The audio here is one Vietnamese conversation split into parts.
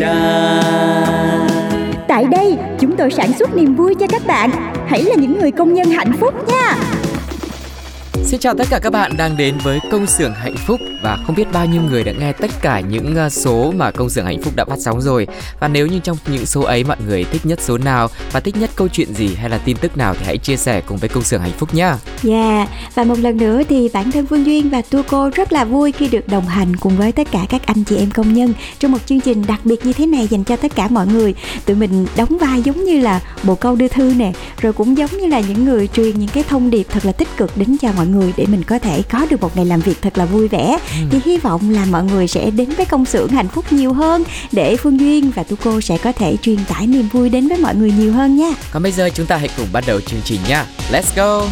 đa. Tại đây, chúng tôi sản xuất niềm vui cho các bạn. Hãy là những người công nhân hạnh phúc nha. Xin chào tất cả các bạn đang đến với công xưởng hạnh phúc và không biết bao nhiêu người đã nghe tất cả những ờ, số mà công xưởng hạnh phúc đã phát sóng rồi và nếu như trong những số ấy mọi người thích nhất số nào và thích nhất câu chuyện gì hay là tin tức nào thì hãy chia sẻ cùng với công xưởng hạnh phúc nhé. Dạ, và một lần nữa thì bản thân Phương Duyên và Tu Cô rất là vui khi được đồng hành cùng với tất cả các anh chị em công nhân trong một chương trình đặc biệt như thế này dành cho tất cả mọi người. Tụi mình đóng vai giống như là bộ câu đưa thư nè, rồi cũng giống như là những người truyền những cái thông điệp thật là tích cực đến cho mọi người để mình có thể có được một ngày làm việc thật là vui vẻ. Thì hy vọng là mọi người sẽ đến với công xưởng hạnh phúc nhiều hơn để Phương Duyên và Tu Cô sẽ có thể truyền tải niềm vui đến với mọi người nhiều hơn nha. Còn bây giờ chúng ta hãy cùng bắt đầu chương trình nhé. Let's go!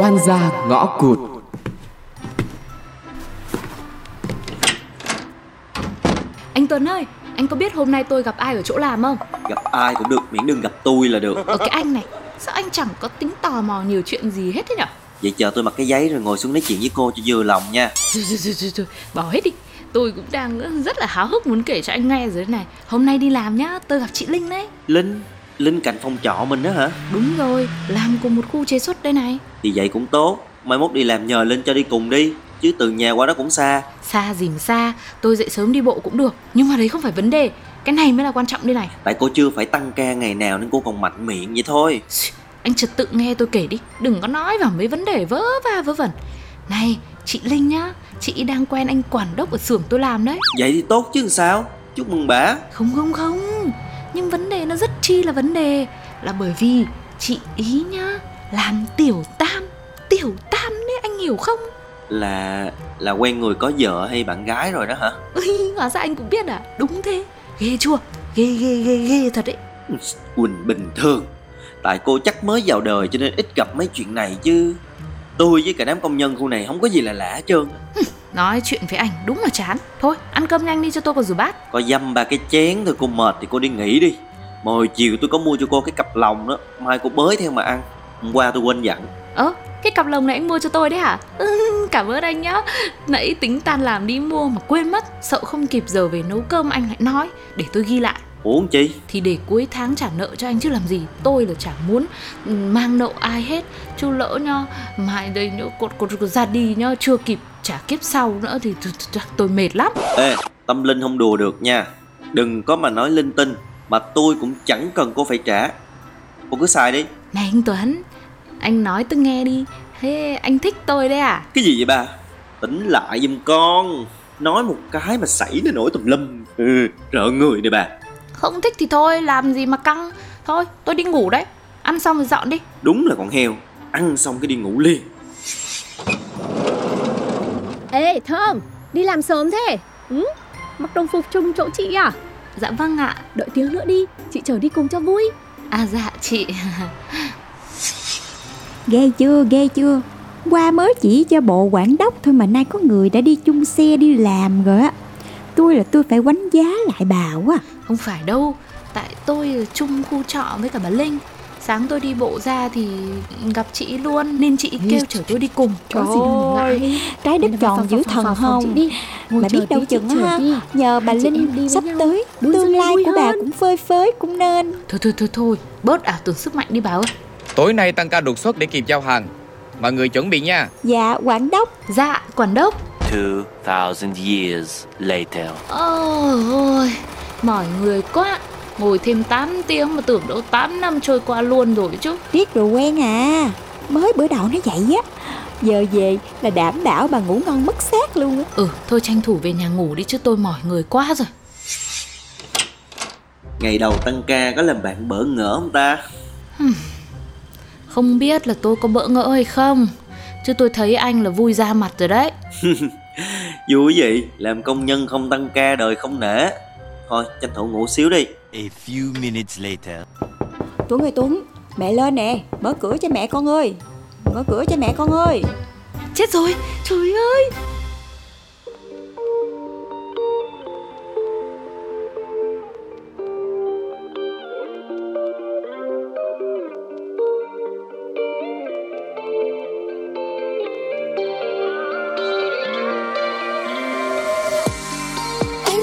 Oan gia ngõ cụt. Anh Tuấn ơi, anh có biết hôm nay tôi gặp ai ở chỗ làm không? gặp ai cũng được miễn đừng gặp tôi là được Ở cái anh này, sao anh chẳng có tính tò mò nhiều chuyện gì hết thế nhở? vậy chờ tôi mặc cái giấy rồi ngồi xuống nói chuyện với cô cho vừa lòng nha bảo hết đi. Tôi cũng đang rất là háo hức muốn kể cho anh nghe rồi này. Hôm nay đi làm nhá, tôi gặp chị Linh đấy. linh linh cạnh phòng trọ mình đó hả Đúng rồi, làm cùng một khu chế xuất đây này. thì vậy cũng tốt mai mốt đi làm nhờ linh cho đi cùng đi chứ từ nhà qua đó cũng xa. Xa gì mà xa, tôi dậy sớm đi bộ cũng được. Nhưng mà đấy không phải vấn đề. Cái này mới là quan trọng đây này. tại cô chưa phải tăng ca ngày nào nên cô còn mạnh miệng vậy thôi. Anh trật tự nghe tôi kể đi Đừng có nói vào mấy vấn đề vớ va vớ vẩn. Này chị Linh nhá Chị đang quen anh quản đốc ở xưởng tôi làm đấy. Vậy thì tốt chứ sao? Chúc mừng bà. Không không không. Nhưng vấn đề nó rất chi là vấn đề. Là bởi vì chị ý nhá Làm tiểu tam Tiểu tam đấy anh hiểu không là là quen người có vợ hay bạn gái rồi đó hả? Hóa ra anh cũng biết à? Đúng thế. Ghê chưa? Ghê ghê ghê ghê thật đấy. Quỳnh bình thường. Tại cô chắc mới vào đời cho nên ít gặp mấy chuyện này chứ. Tôi với cả đám công nhân khu này không có gì là lạ hết trơn. Nói chuyện với anh đúng là chán. Thôi ăn cơm nhanh đi cho tôi còn rửa bát. Có dăm ba cái chén thôi cô mệt thì cô đi nghỉ đi. Mà hồi chiều tôi có mua cho cô cái cặp lòng đó Mai cô bới theo mà ăn. Hôm qua tôi quên dặn. Ơ, cái cặp lồng này anh mua cho tôi đấy hả? Ừ, cảm ơn anh nhá. Nãy tính tan làm đi mua mà quên mất, sợ không kịp giờ về nấu cơm anh lại nói, để tôi ghi lại. Uống chi? Thì để cuối tháng trả nợ cho anh chứ làm gì? Tôi là chả muốn mang nợ ai hết. Chứ lỡ nhá Mai đây nhá cột, cột, ra đi nhá Chưa kịp trả kiếp sau nữa Thì tôi mệt lắm. Ê tâm linh không đùa được nha. Đừng có mà nói linh tinh Mà tôi cũng chẳng cần cô phải trả. Cô cứ xài đi. Này anh Tuấn Anh nói tôi nghe đi. Thế anh thích tôi đấy à? Cái gì vậy ba? Tỉnh lại giùm con. Nói một cái mà xảy ra nổi tùm lum. Ừ, Rợ người nè bà Không thích thì thôi làm gì mà căng. Thôi tôi đi ngủ đấy. Ăn xong rồi dọn đi. Đúng là con heo. Ăn xong cái đi ngủ liền. Ê Thơm, đi làm sớm thế. Ừ? Mặc đồng phục chung chỗ chị à? Dạ vâng ạ. Đợi tiếng nữa đi, chị chở đi cùng cho vui. À dạ chị Ghê chưa, ghê chưa? Qua mới chỉ cho bộ quản đốc thôi mà nay có người đã đi chung xe đi làm rồi á. Tôi là tôi phải quánh giá lại bà quá. Không phải đâu Tại tôi chung khu trọ với cả bà Linh. Sáng tôi đi bộ ra thì gặp chị luôn Nên chị kêu chở tôi đi cùng. mà ngại. Trái đất tròn giữ thần phòng, phòng, chị hông đi. Bà biết đâu chừng ha. Nhờ bà Linh sắp tới Tương lai của bà cũng phơi phới cũng nên. Thôi thôi thôi thôi. Bớt ảo tưởng sức mạnh đi bà ơi Tối nay tăng ca đột xuất để kịp giao hàng. Mọi người chuẩn bị nha. Dạ quản đốc. Dạ quản đốc. 2,000 years later. Ôi, mỏi người quá. Ngồi thêm 8 tiếng mà tưởng đâu 8 năm trôi qua luôn rồi chứ. Biết rồi quen à. Mới bữa đầu nó vậy á. Giờ về là đảm bảo bà ngủ ngon mất xác luôn á. Ừ, thôi tranh thủ về nhà ngủ đi chứ tôi mỏi người quá rồi. Ngày đầu tăng ca có làm bạn bỡ ngỡ không ta Không biết là tôi có bỡ ngỡ hay không Chứ tôi thấy anh là vui ra mặt rồi đấy. Vui gì? Làm công nhân không tăng ca đời không nể. Thôi tranh thủ ngủ xíu đi. A few minutes later. Tuấn ơi Tuấn Mẹ lên nè Mở cửa cho mẹ con ơi. Mở cửa cho mẹ con ơi. Chết rồi, trời ơi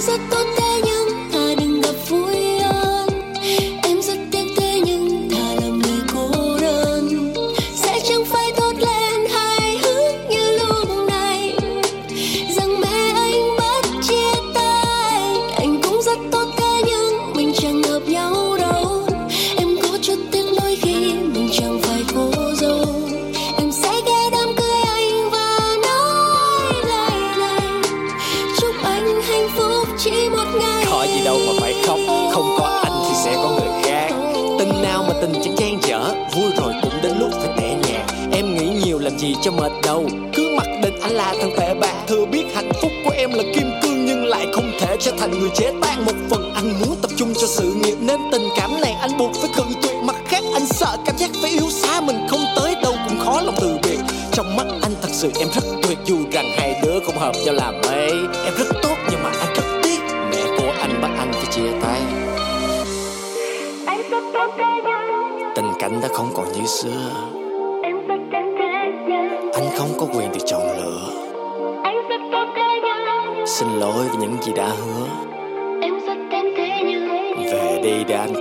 Anh rất anh muốn tập trung cho sự nghiệp Nên tình cảm này anh buộc phải cự tuyệt. Mặt khác anh sợ cảm giác phải yêu xa Mình không tới đâu cũng khó lòng từ biệt. Trong mắt anh thật sự em rất tuyệt Dù rằng hai đứa không hợp nhau làm mấy. Em rất tốt nhưng mà anh rất tiếc Mẹ của anh bắt anh phải chia tay. Tình cảnh đã không còn như xưa. Anh không có quyền được chọn lựa. Xin lỗi vì những gì đã hứa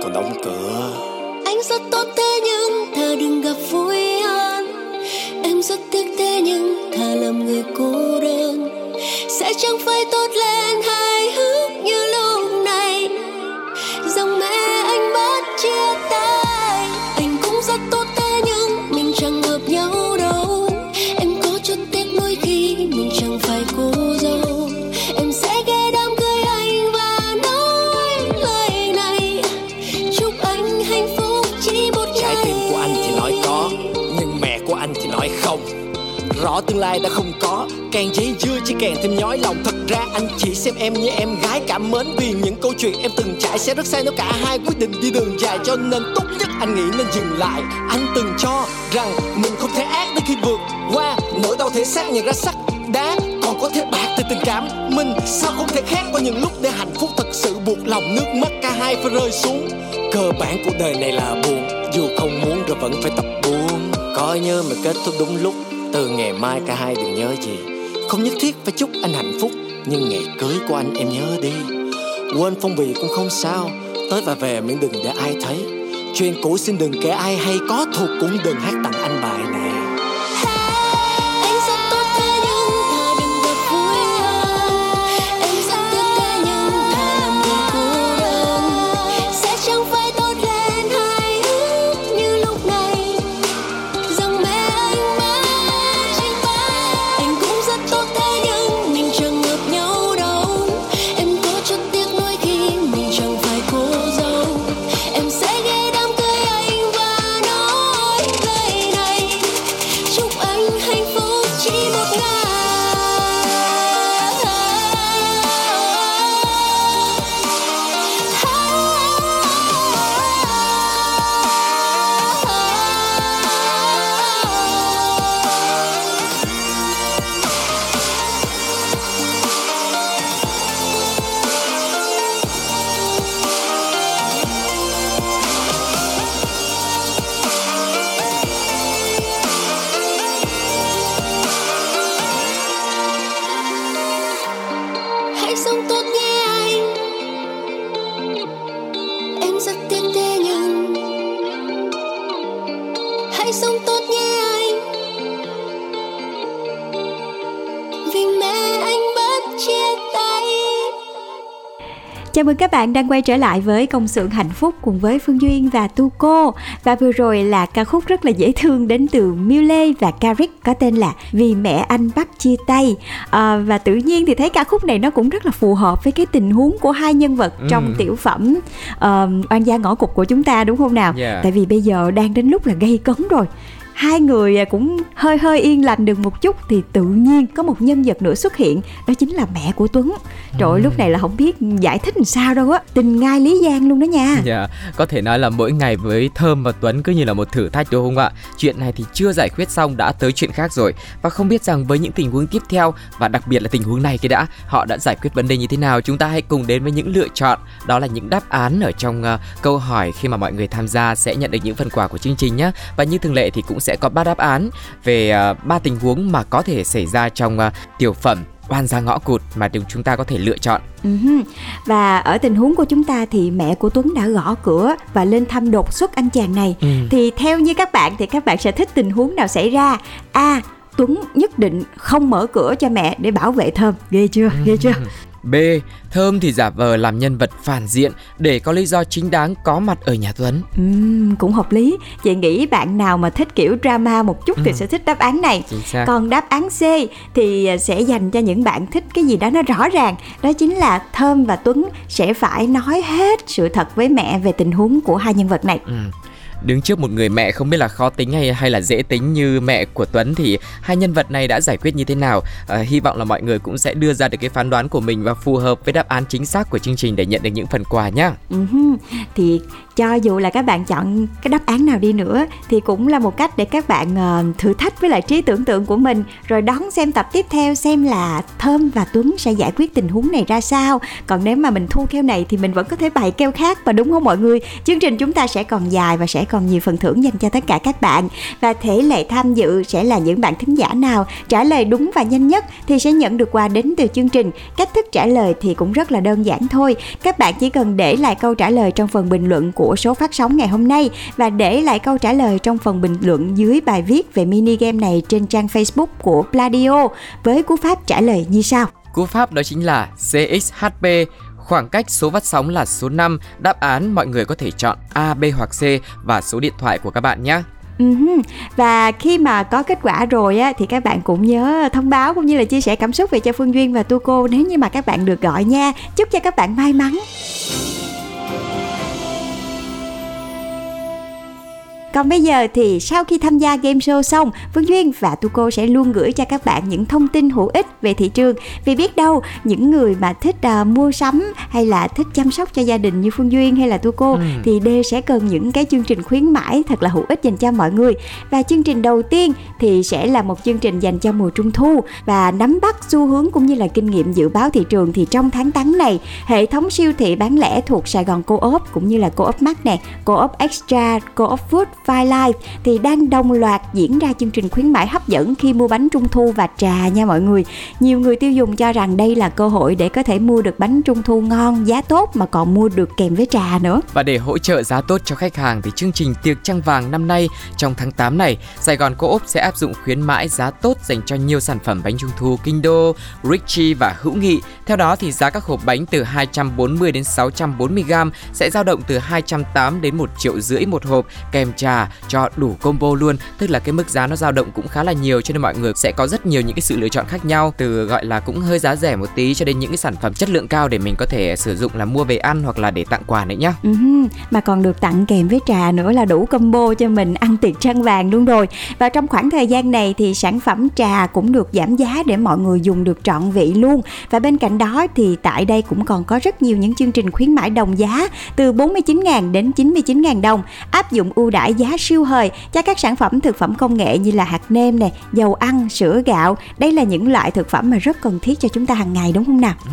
còn đóng cửa. Anh rất tốt thế nhưng thà đừng gặp vui hơn. Em rất tiếc thế nhưng tương lai đã không có. Càng dây dưa chỉ càng thêm nhói lòng. Thật ra anh chỉ xem em như em gái cảm mến. Vì những câu chuyện em từng trải sẽ rất sai Nếu cả hai quyết định đi đường dài. Cho nên tốt nhất anh nghĩ nên dừng lại. Anh từng cho rằng mình không thể ác đến khi vượt qua Nỗi đau thể xác nhận ra sắc đá. Còn có thể bạc từ tình cảm mình sao không thể khác qua những lúc để hạnh phúc thật sự buộc lòng. Nước mắt cả hai phải rơi xuống. Cơ bản cuộc đời này là buồn. Dù không muốn rồi vẫn phải tập buông coi như mình kết thúc đúng lúc từ ngày mai cả hai đừng nhớ gì. Không nhất thiết phải chúc anh hạnh phúc, nhưng ngày cưới của anh em nhớ đi. Quên phong bì cũng không sao, tới và về miễn đừng để ai thấy. Chuyện cũ xin đừng kể ai hay có, thuộc cũng đừng hát tặng anh bài này. Mừng các bạn đang quay trở lại với công xưởng hạnh phúc cùng với Phương Duyên và Tu Cô Và vừa rồi là ca khúc rất là dễ thương đến từ Miu Lê và Caric có tên là Vì mẹ anh bắt chia tay à, Và tự nhiên thì thấy ca khúc này nó cũng rất là phù hợp với cái tình huống của hai nhân vật ừ. trong tiểu phẩm uh, Oan gia ngõ cục của chúng ta đúng không nào Yeah. Tại vì bây giờ đang đến lúc là gây cấn rồi hai người à, cũng hơi hơi yên lành được một chút thì tự nhiên có một nhân vật nữa xuất hiện đó chính là mẹ của tuấn. Trời ơi, lúc này là không biết giải thích làm sao đâu á tình ngai lý giang luôn đó nha. Dạ, có thể nói là mỗi ngày với Thơm và Tuấn cứ như là một thử thách đúng không ạ? Chuyện này thì chưa giải quyết xong đã tới chuyện khác rồi. Và không biết rằng với những tình huống tiếp theo và đặc biệt là tình huống này cái đã họ đã giải quyết vấn đề như thế nào chúng ta hãy cùng đến với những lựa chọn. Đó là những đáp án ở trong uh, câu hỏi khi mà mọi người tham gia sẽ nhận được những phần quà của chương trình nhé. Và như thường lệ thì cũng sẽ có ba đáp án về uh, ba tình huống mà có thể xảy ra trong uh, tiểu phẩm oan gia ngõ cụt mà chúng ta có thể lựa chọn Uh-huh. Và ở tình huống của chúng ta thì mẹ của Tuấn đã gõ cửa và lên thăm đột xuất anh chàng này. Ừ. Thì theo như các bạn thì các bạn sẽ thích tình huống nào xảy ra? A. Tuấn nhất định không mở cửa cho mẹ để bảo vệ Thơm. Ghê chưa? Ghê chưa? B. Thơm thì giả vờ làm nhân vật phản diện để có lý do chính đáng có mặt ở nhà Tuấn. Ừm, cũng hợp lý. Chị nghĩ bạn nào mà thích kiểu drama một chút thì Ừ. sẽ thích đáp án này. Còn đáp án C thì sẽ dành cho những bạn thích cái gì đó nó rõ ràng. Đó chính là Thơm và Tuấn sẽ phải nói hết sự thật với mẹ về tình huống của hai nhân vật này. Ừ. Đứng trước một người mẹ không biết là khó tính hay hay là dễ tính như mẹ của Tuấn thì hai nhân vật này đã giải quyết như thế nào? À, hy vọng là mọi người cũng sẽ đưa ra được cái phán đoán của mình và phù hợp với đáp án chính xác của chương trình để nhận được những phần quà nhá. Uh-huh. Thì cho dù là các bạn chọn cái đáp án nào đi nữa, thì cũng là một cách để các bạn ờ, thử thách với lại trí tưởng tượng của mình, rồi đón xem tập tiếp theo xem là Thơm và Tuấn sẽ giải quyết tình huống này ra sao. Còn nếu mà mình thua keo này thì mình vẫn có thể bày keo khác, và đúng không mọi người? Chương trình chúng ta sẽ còn dài và sẽ còn nhiều phần thưởng dành cho tất cả các bạn và thể lệ tham dự sẽ là những bạn thính giả nào trả lời đúng và nhanh nhất thì sẽ nhận được quà đến từ chương trình. Cách thức trả lời thì cũng rất là đơn giản thôi. Các bạn chỉ cần để lại câu trả lời trong phần bình luận của số phát sóng ngày hôm nay và để lại câu trả lời trong phần bình luận dưới bài viết về mini game này trên trang Facebook của Pladio với cú pháp trả lời như sau. Cú pháp đó chính là CXHP Khoảng cách số phát sóng là số 5, đáp án mọi người có thể chọn A, B hoặc C và số điện thoại của các bạn nhé. Ừm, Và khi mà có kết quả rồi á thì các bạn cũng nhớ thông báo cũng như là chia sẻ cảm xúc về cho Phương Duyên và Tu Cô nếu như mà các bạn được gọi nha. Chúc cho các bạn may mắn. Còn bây giờ thì sau khi tham gia game show xong, Phương Duyên và Tu Cô sẽ luôn gửi cho các bạn những thông tin hữu ích về thị trường. Vì biết đâu những người mà thích à, mua sắm hay là thích chăm sóc cho gia đình như Phương Duyên hay là Tu Cô Ừ. thì đều sẽ cần những cái chương trình khuyến mãi thật là hữu ích dành cho mọi người. Và chương trình đầu tiên thì sẽ là một chương trình dành cho mùa trung thu và nắm bắt xu hướng cũng như là kinh nghiệm dự báo thị trường thì trong tháng 8 này, hệ thống siêu thị bán lẻ thuộc Sài Gòn Co-op cũng như là Co-op Mart nè, Co-op Extra, Co-op Food, Five thì đang đồng loạt diễn ra chương trình khuyến mãi hấp dẫn khi mua bánh trung thu và trà nha mọi người. Nhiều người tiêu dùng cho rằng đây là cơ hội để có thể mua được bánh trung thu ngon, giá tốt mà còn mua được kèm với trà nữa. Và để hỗ trợ giá tốt cho khách hàng thì chương trình tiệc trăng vàng năm nay trong tháng 8 này, Sài Gòn Co-op sẽ áp dụng khuyến mãi giá tốt dành cho nhiều sản phẩm bánh trung thu Kinh Đô, Richie và Hữu Nghị. Theo đó thì giá các hộp bánh từ 240 đến 640 g sẽ dao động từ 208 đến 1 triệu rưỡi một hộp kèm trà cho đủ combo luôn. Tức là cái mức giá nó dao động cũng khá là nhiều cho nên mọi người sẽ có rất nhiều những cái sự lựa chọn khác nhau từ gọi là cũng hơi giá rẻ một tí cho đến những cái sản phẩm chất lượng cao để mình có thể sử dụng là mua về ăn hoặc là để tặng quà nữa nhá. Ừm, mà còn được tặng kèm với trà nữa là đủ combo cho mình ăn tiệc trăng vàng luôn rồi. Và trong khoảng thời gian này thì sản phẩm trà cũng được giảm giá để mọi người dùng được trọn vị luôn. Và bên cạnh đó thì tại đây cũng còn có rất nhiều những chương trình khuyến mãi đồng giá từ 49.000 đến 99.000 đồng, áp dụng ưu đãi giá siêu hời cho các sản phẩm thực phẩm công nghệ như là hạt nêm này, dầu ăn, sữa gạo. Đây là những loại thực phẩm mà rất cần thiết cho chúng ta hàng ngày đúng không nào? Ừ,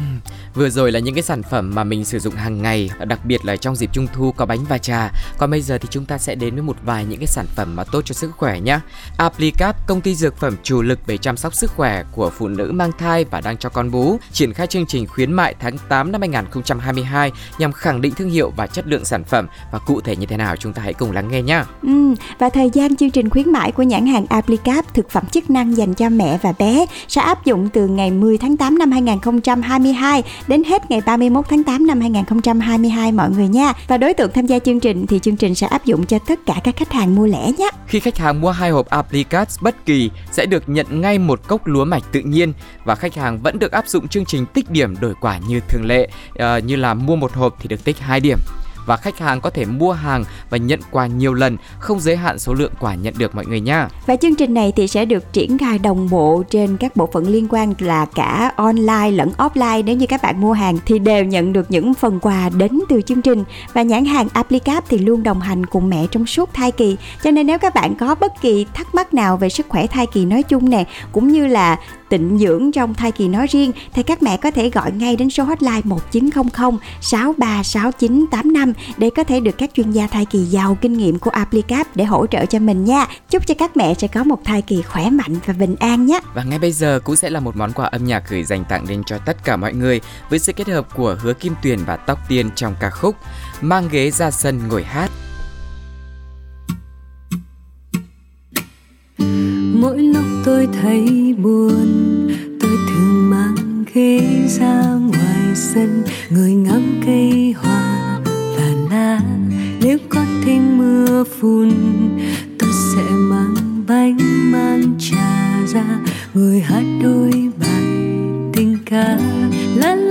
vừa rồi là những cái sản phẩm mà mình sử dụng hàng ngày, đặc biệt là trong dịp trung thu có bánh và trà. Còn bây giờ thì chúng ta sẽ đến với một vài những cái sản phẩm mà tốt cho sức khỏe nhé. aplicap công ty dược phẩm chủ lực về chăm sóc sức khỏe của phụ nữ mang thai và đang cho con bú, triển khai chương trình khuyến mại tháng 8 năm 2022 nhằm khẳng định thương hiệu và chất lượng sản phẩm và cụ thể như thế nào chúng ta hãy cùng lắng nghe nhé. Ừ, và thời gian chương trình khuyến mãi của nhãn hàng Aplicap thực phẩm chức năng dành cho mẹ và bé sẽ áp dụng từ ngày 10 tháng 8 năm 2022 đến hết ngày 31 tháng 8 năm 2022 mọi người nha. Và đối tượng tham gia chương trình thì chương trình sẽ áp dụng cho tất cả các khách hàng mua lẻ nhé. Khi khách hàng mua hai hộp Aplicap bất kỳ sẽ được nhận ngay một cốc lúa mạch tự nhiên và khách hàng vẫn được áp dụng chương trình tích điểm đổi quả như thường lệ à, như là mua một hộp thì được tích 2 điểm và khách hàng có thể mua hàng và nhận quà nhiều lần, không giới hạn số lượng quà nhận được mọi người nha. Và chương trình này thì sẽ được triển khai đồng bộ trên các bộ phận liên quan là cả online lẫn offline nếu như các bạn mua hàng thì đều nhận được những phần quà đến từ chương trình và nhãn hàng Applicap thì luôn đồng hành cùng mẹ trong suốt thai kỳ. Cho nên nếu các bạn có bất kỳ thắc mắc nào về sức khỏe thai kỳ nói chung nè, cũng như là tịnh dưỡng trong thai kỳ nói riêng thì các mẹ có thể gọi ngay đến số hotline 1900 636985 để có thể được các chuyên gia thai kỳ giàu kinh nghiệm của Applicap để hỗ trợ cho mình nha. Chúc cho các mẹ sẽ có một thai kỳ khỏe mạnh và bình an nhé. Và ngay bây giờ cũng sẽ là một món quà âm nhạc gửi dành tặng đến cho tất cả mọi người với sự kết hợp của Hứa Kim Tuyền và Tóc Tiên trong ca khúc Mang ghế ra sân ngồi hát. mỗi lúc tôi thấy buồn, tôi thường mang ghế ra ngoài sân, ngồi ngắm cây hoa và lá nếu có thêm mưa phùn, tôi sẽ mang bánh mang trà ra, ngồi hát đôi bài tình ca. La la la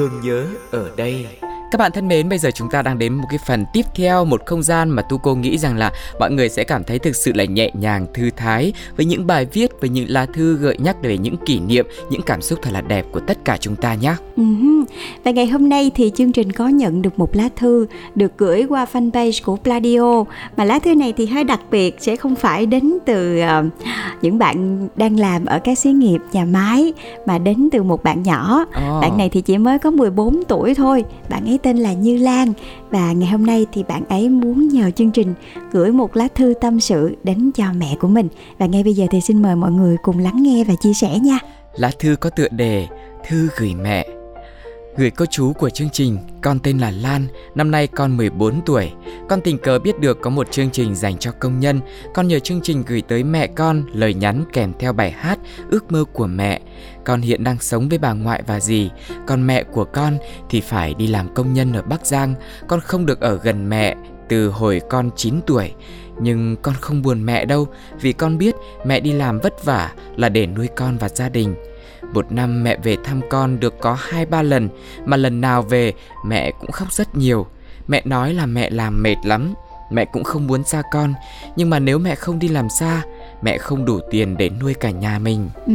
Thương nhớ ở đây. Các bạn thân mến, bây giờ chúng ta đang đến một cái phần tiếp theo, một không gian mà Tu cô nghĩ rằng là mọi người sẽ cảm thấy thực sự là nhẹ nhàng, thư thái với những bài viết, với những lá thư gợi nhắc về những kỷ niệm, những cảm xúc thật là đẹp của tất cả chúng ta nhé. Uh-huh. Và ngày hôm nay thì chương trình có nhận được một lá thư được gửi qua fanpage của Pladio mà lá thư này thì hơi đặc biệt sẽ không phải đến từ uh, những bạn đang làm ở các xí nghiệp nhà máy mà đến từ một bạn nhỏ. Oh. Bạn này thì chỉ mới có 14 tuổi thôi. Bạn ấy tên là Như Lan và ngày hôm nay thì bạn ấy muốn nhờ chương trình gửi một lá thư tâm sự đến cho mẹ của mình. Và ngay bây giờ thì xin mời mọi người cùng lắng nghe và chia sẻ nha. Lá thư có tựa đề Thư gửi mẹ Gửi cô chú của chương trình, con tên là Lan, năm nay con 14 tuổi. Con tình cờ biết được có một chương trình dành cho công nhân. Con nhờ chương trình gửi tới mẹ con lời nhắn kèm theo bài hát Ước mơ của mẹ. Con hiện đang sống với bà ngoại và dì, còn mẹ của con thì phải đi làm công nhân ở Bắc Giang. Con không được ở gần mẹ từ hồi con 9 tuổi. Nhưng con không buồn mẹ đâu vì con biết mẹ đi làm vất vả là để nuôi con và gia đình. Một năm mẹ về thăm con được có hai ba lần Mà lần nào về mẹ cũng khóc rất nhiều. Mẹ nói là mẹ làm mệt lắm Mẹ cũng không muốn xa con. Nhưng mà nếu mẹ không đi làm xa Mẹ không đủ tiền để nuôi cả nhà mình. Ừ,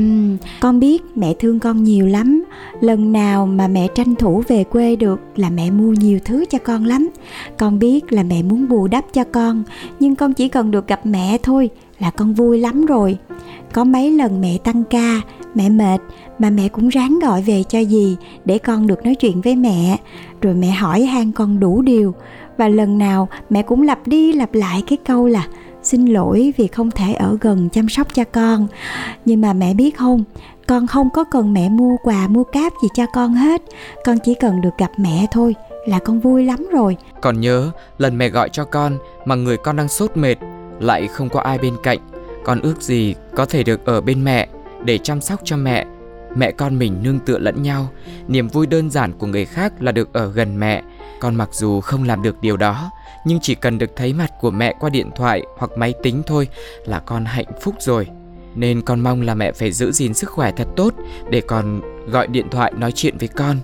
Con biết mẹ thương con nhiều lắm. Lần nào mà mẹ tranh thủ về quê được Là mẹ mua nhiều thứ cho con lắm. Con biết là mẹ muốn bù đắp cho con Nhưng con chỉ cần được gặp mẹ thôi Là con vui lắm rồi. Có mấy lần mẹ tăng ca Mẹ mệt, mà mẹ cũng ráng gọi về cho dì để con được nói chuyện với mẹ. Rồi mẹ hỏi han con đủ điều. Và lần nào mẹ cũng lặp đi lặp lại cái câu là, xin lỗi vì không thể ở gần chăm sóc cho con. Nhưng mà mẹ biết không, con không có cần mẹ mua quà, mua cáp gì cho con hết. Con chỉ cần được gặp mẹ thôi là con vui lắm rồi. Còn nhớ, lần mẹ gọi cho con mà người con đang sốt mệt, lại không có ai bên cạnh. Con ước gì có thể được ở bên mẹ để chăm sóc cho mẹ. Mẹ con mình nương tựa lẫn nhau, niềm vui đơn giản của người khác là được ở gần mẹ. Con mặc dù không làm được điều đó, nhưng chỉ cần được thấy mặt của mẹ qua điện thoại hoặc máy tính thôi là con hạnh phúc rồi. Nên con mong là mẹ phải giữ gìn sức khỏe thật tốt để con gọi điện thoại nói chuyện với con.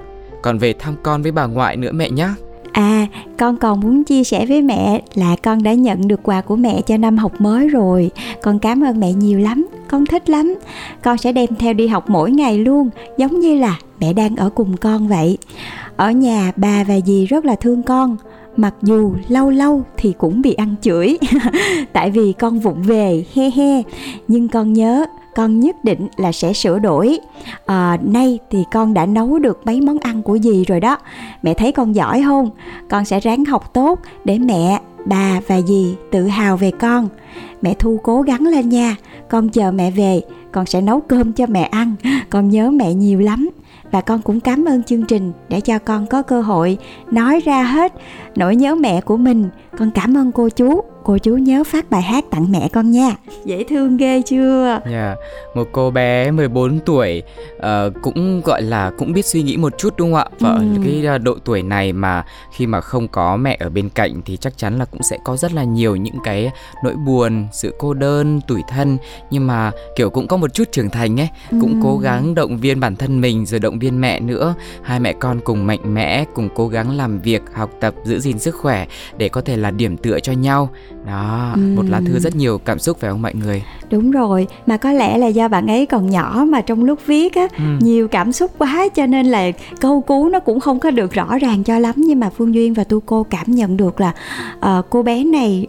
Còn về thăm con với bà ngoại nữa mẹ nhé. À, con còn muốn chia sẻ với mẹ là con đã nhận được quà của mẹ cho năm học mới rồi. Con cảm ơn mẹ nhiều lắm, con thích lắm. Con sẽ đem theo đi học mỗi ngày luôn, giống như là mẹ đang ở cùng con vậy. Ở nhà bà và dì rất là thương con, mặc dù lâu lâu thì cũng bị ăn chửi tại vì con vụng về he he nhưng con nhớ con nhất định là sẽ sửa đổi. À, nay thì con đã nấu được mấy món ăn của dì rồi đó. Mẹ thấy con giỏi không? Con sẽ ráng học tốt để mẹ bà và dì tự hào về con. Mẹ thu cố gắng lên nha. Con chờ mẹ về con sẽ nấu cơm cho mẹ ăn. Con nhớ mẹ nhiều lắm. Và con cũng cảm ơn chương trình để cho con có cơ hội nói ra hết nỗi nhớ mẹ của mình. Con cảm ơn cô chú cô chú nhớ phát bài hát tặng mẹ con nha dễ thương ghê chưa yeah. Dạ, một cô bé 14 tuổi uh, cũng gọi là cũng biết suy nghĩ một chút đúng không ạ và ừ. ở cái ờ, độ tuổi này mà khi mà không có mẹ ở bên cạnh thì chắc chắn là cũng sẽ có rất là nhiều những cái nỗi buồn sự cô đơn tủi thân nhưng mà kiểu cũng có một chút trưởng thành ấy ừ. cũng cố gắng động viên bản thân mình rồi động viên mẹ nữa hai mẹ con cùng mạnh mẽ cùng cố gắng làm việc học tập giữ gìn sức khỏe để có thể là điểm tựa cho nhau đó ừ. một lá thư rất nhiều cảm xúc phải không mọi người đúng rồi mà có lẽ là do bạn ấy còn nhỏ mà trong lúc viết á ừ. nhiều cảm xúc quá cho nên là câu cú nó cũng không có được rõ ràng cho lắm nhưng mà phương duyên và tu cô cảm nhận được là uh, cô bé này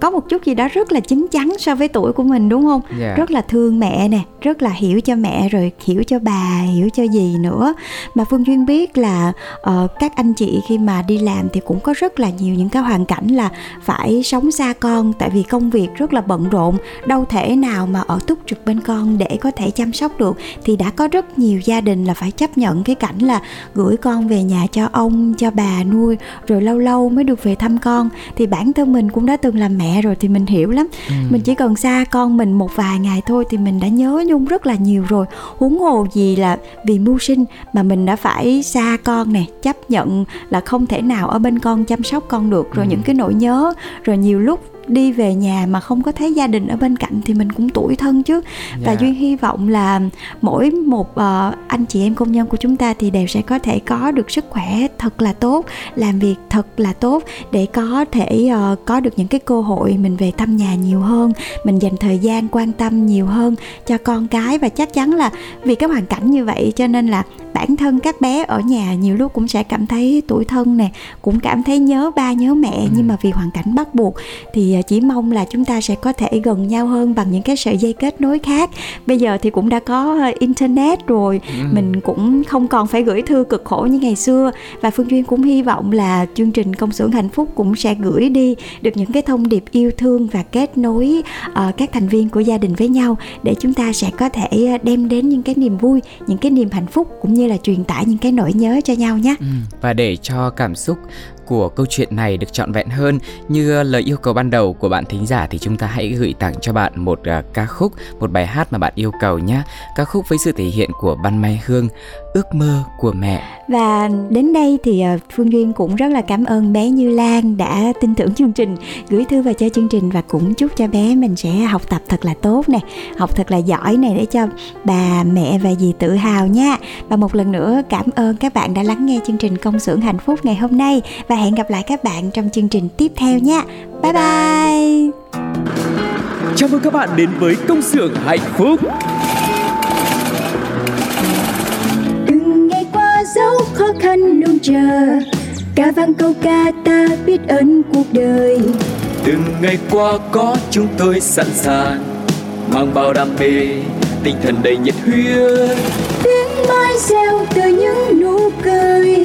có một chút gì đó rất là chín chắn so với tuổi của mình đúng không yeah. Dạ. rất là thương mẹ nè rất là hiểu cho mẹ rồi hiểu cho bà hiểu cho gì nữa mà phương duyên biết là uh, các anh chị khi mà đi làm thì cũng có rất là nhiều những cái hoàn cảnh là phải sống xa con tại vì công việc rất là bận rộn đâu thể nào mà ở túc trực bên con để có thể chăm sóc được thì đã có rất nhiều gia đình là phải chấp nhận cái cảnh là gửi con về nhà cho ông cho bà nuôi rồi lâu lâu mới được về thăm con thì bản thân mình cũng đã từng làm mẹ rồi thì mình hiểu lắm ừ. mình chỉ cần xa con mình một vài ngày thôi thì mình đã nhớ nhung rất là nhiều rồi huống hồ gì là vì mưu sinh mà mình đã phải xa con nè chấp nhận là không thể nào ở bên con chăm sóc con được rồi ừ. những cái nỗi nhớ rồi nhiều lúc đi về nhà mà không có thấy gia đình ở bên cạnh thì mình cũng tủi thân chứ và Dạ. duyên hy vọng là mỗi một ờ, anh chị em công nhân của chúng ta thì đều sẽ có thể có được sức khỏe thật là tốt làm việc thật là tốt để có thể ờ, có được những cái cơ hội mình về thăm nhà nhiều hơn mình dành thời gian quan tâm nhiều hơn cho con cái và chắc chắn là vì cái hoàn cảnh như vậy cho nên là bản thân các bé ở nhà nhiều lúc cũng sẽ cảm thấy tủi thân nè cũng cảm thấy nhớ ba nhớ mẹ nhưng mà vì hoàn cảnh bắt buộc thì ờ, chỉ mong là chúng ta sẽ có thể gần nhau hơn bằng những cái sợi dây kết nối khác. Bây giờ thì cũng đã có ờ, internet rồi mình cũng không còn phải gửi thư cực khổ như ngày xưa. Và phương duyên cũng hy vọng là chương trình công xưởng hạnh phúc cũng sẽ gửi đi được những cái thông điệp yêu thương và kết nối ờ, các thành viên của gia đình với nhau để chúng ta sẽ có thể đem đến những cái niềm vui những cái niềm hạnh phúc cũng như là truyền tải những cái nỗi nhớ cho nhau nhé Ừ, và để cho cảm xúc của câu chuyện này được trọn vẹn hơn như ờ, lời yêu cầu ban đầu của bạn thính giả thì chúng ta hãy gửi tặng cho bạn một uh, ca khúc, một bài hát mà bạn yêu cầu nhé. Ca khúc với sự thể hiện của Ban Mai Hương, Ước mơ của mẹ. Và đến đây thì ờ, Phương Duyên cũng rất là cảm ơn bé Như Lan đã tin tưởng chương trình, gửi thư vào cho chương trình và cũng chúc cho bé mình sẽ học tập thật là tốt nè, học thật là giỏi này để cho bà, mẹ và dì tự hào nha. Và một lần nữa cảm ơn các bạn đã lắng nghe chương trình Công xưởng hạnh phúc ngày hôm nay và hẹn gặp lại các bạn trong chương trình tiếp theo nha. Bye bye. Chào mừng các bạn đến với công xưởng hạnh phúc. Chờ. Ca vang câu ca ta biết ơn cuộc đời. Từng ngày qua có chúng tôi sẵn sàng mang bao đam mê, tinh thần đầy nhiệt huyết. tiếng mai reo từ những nụ cười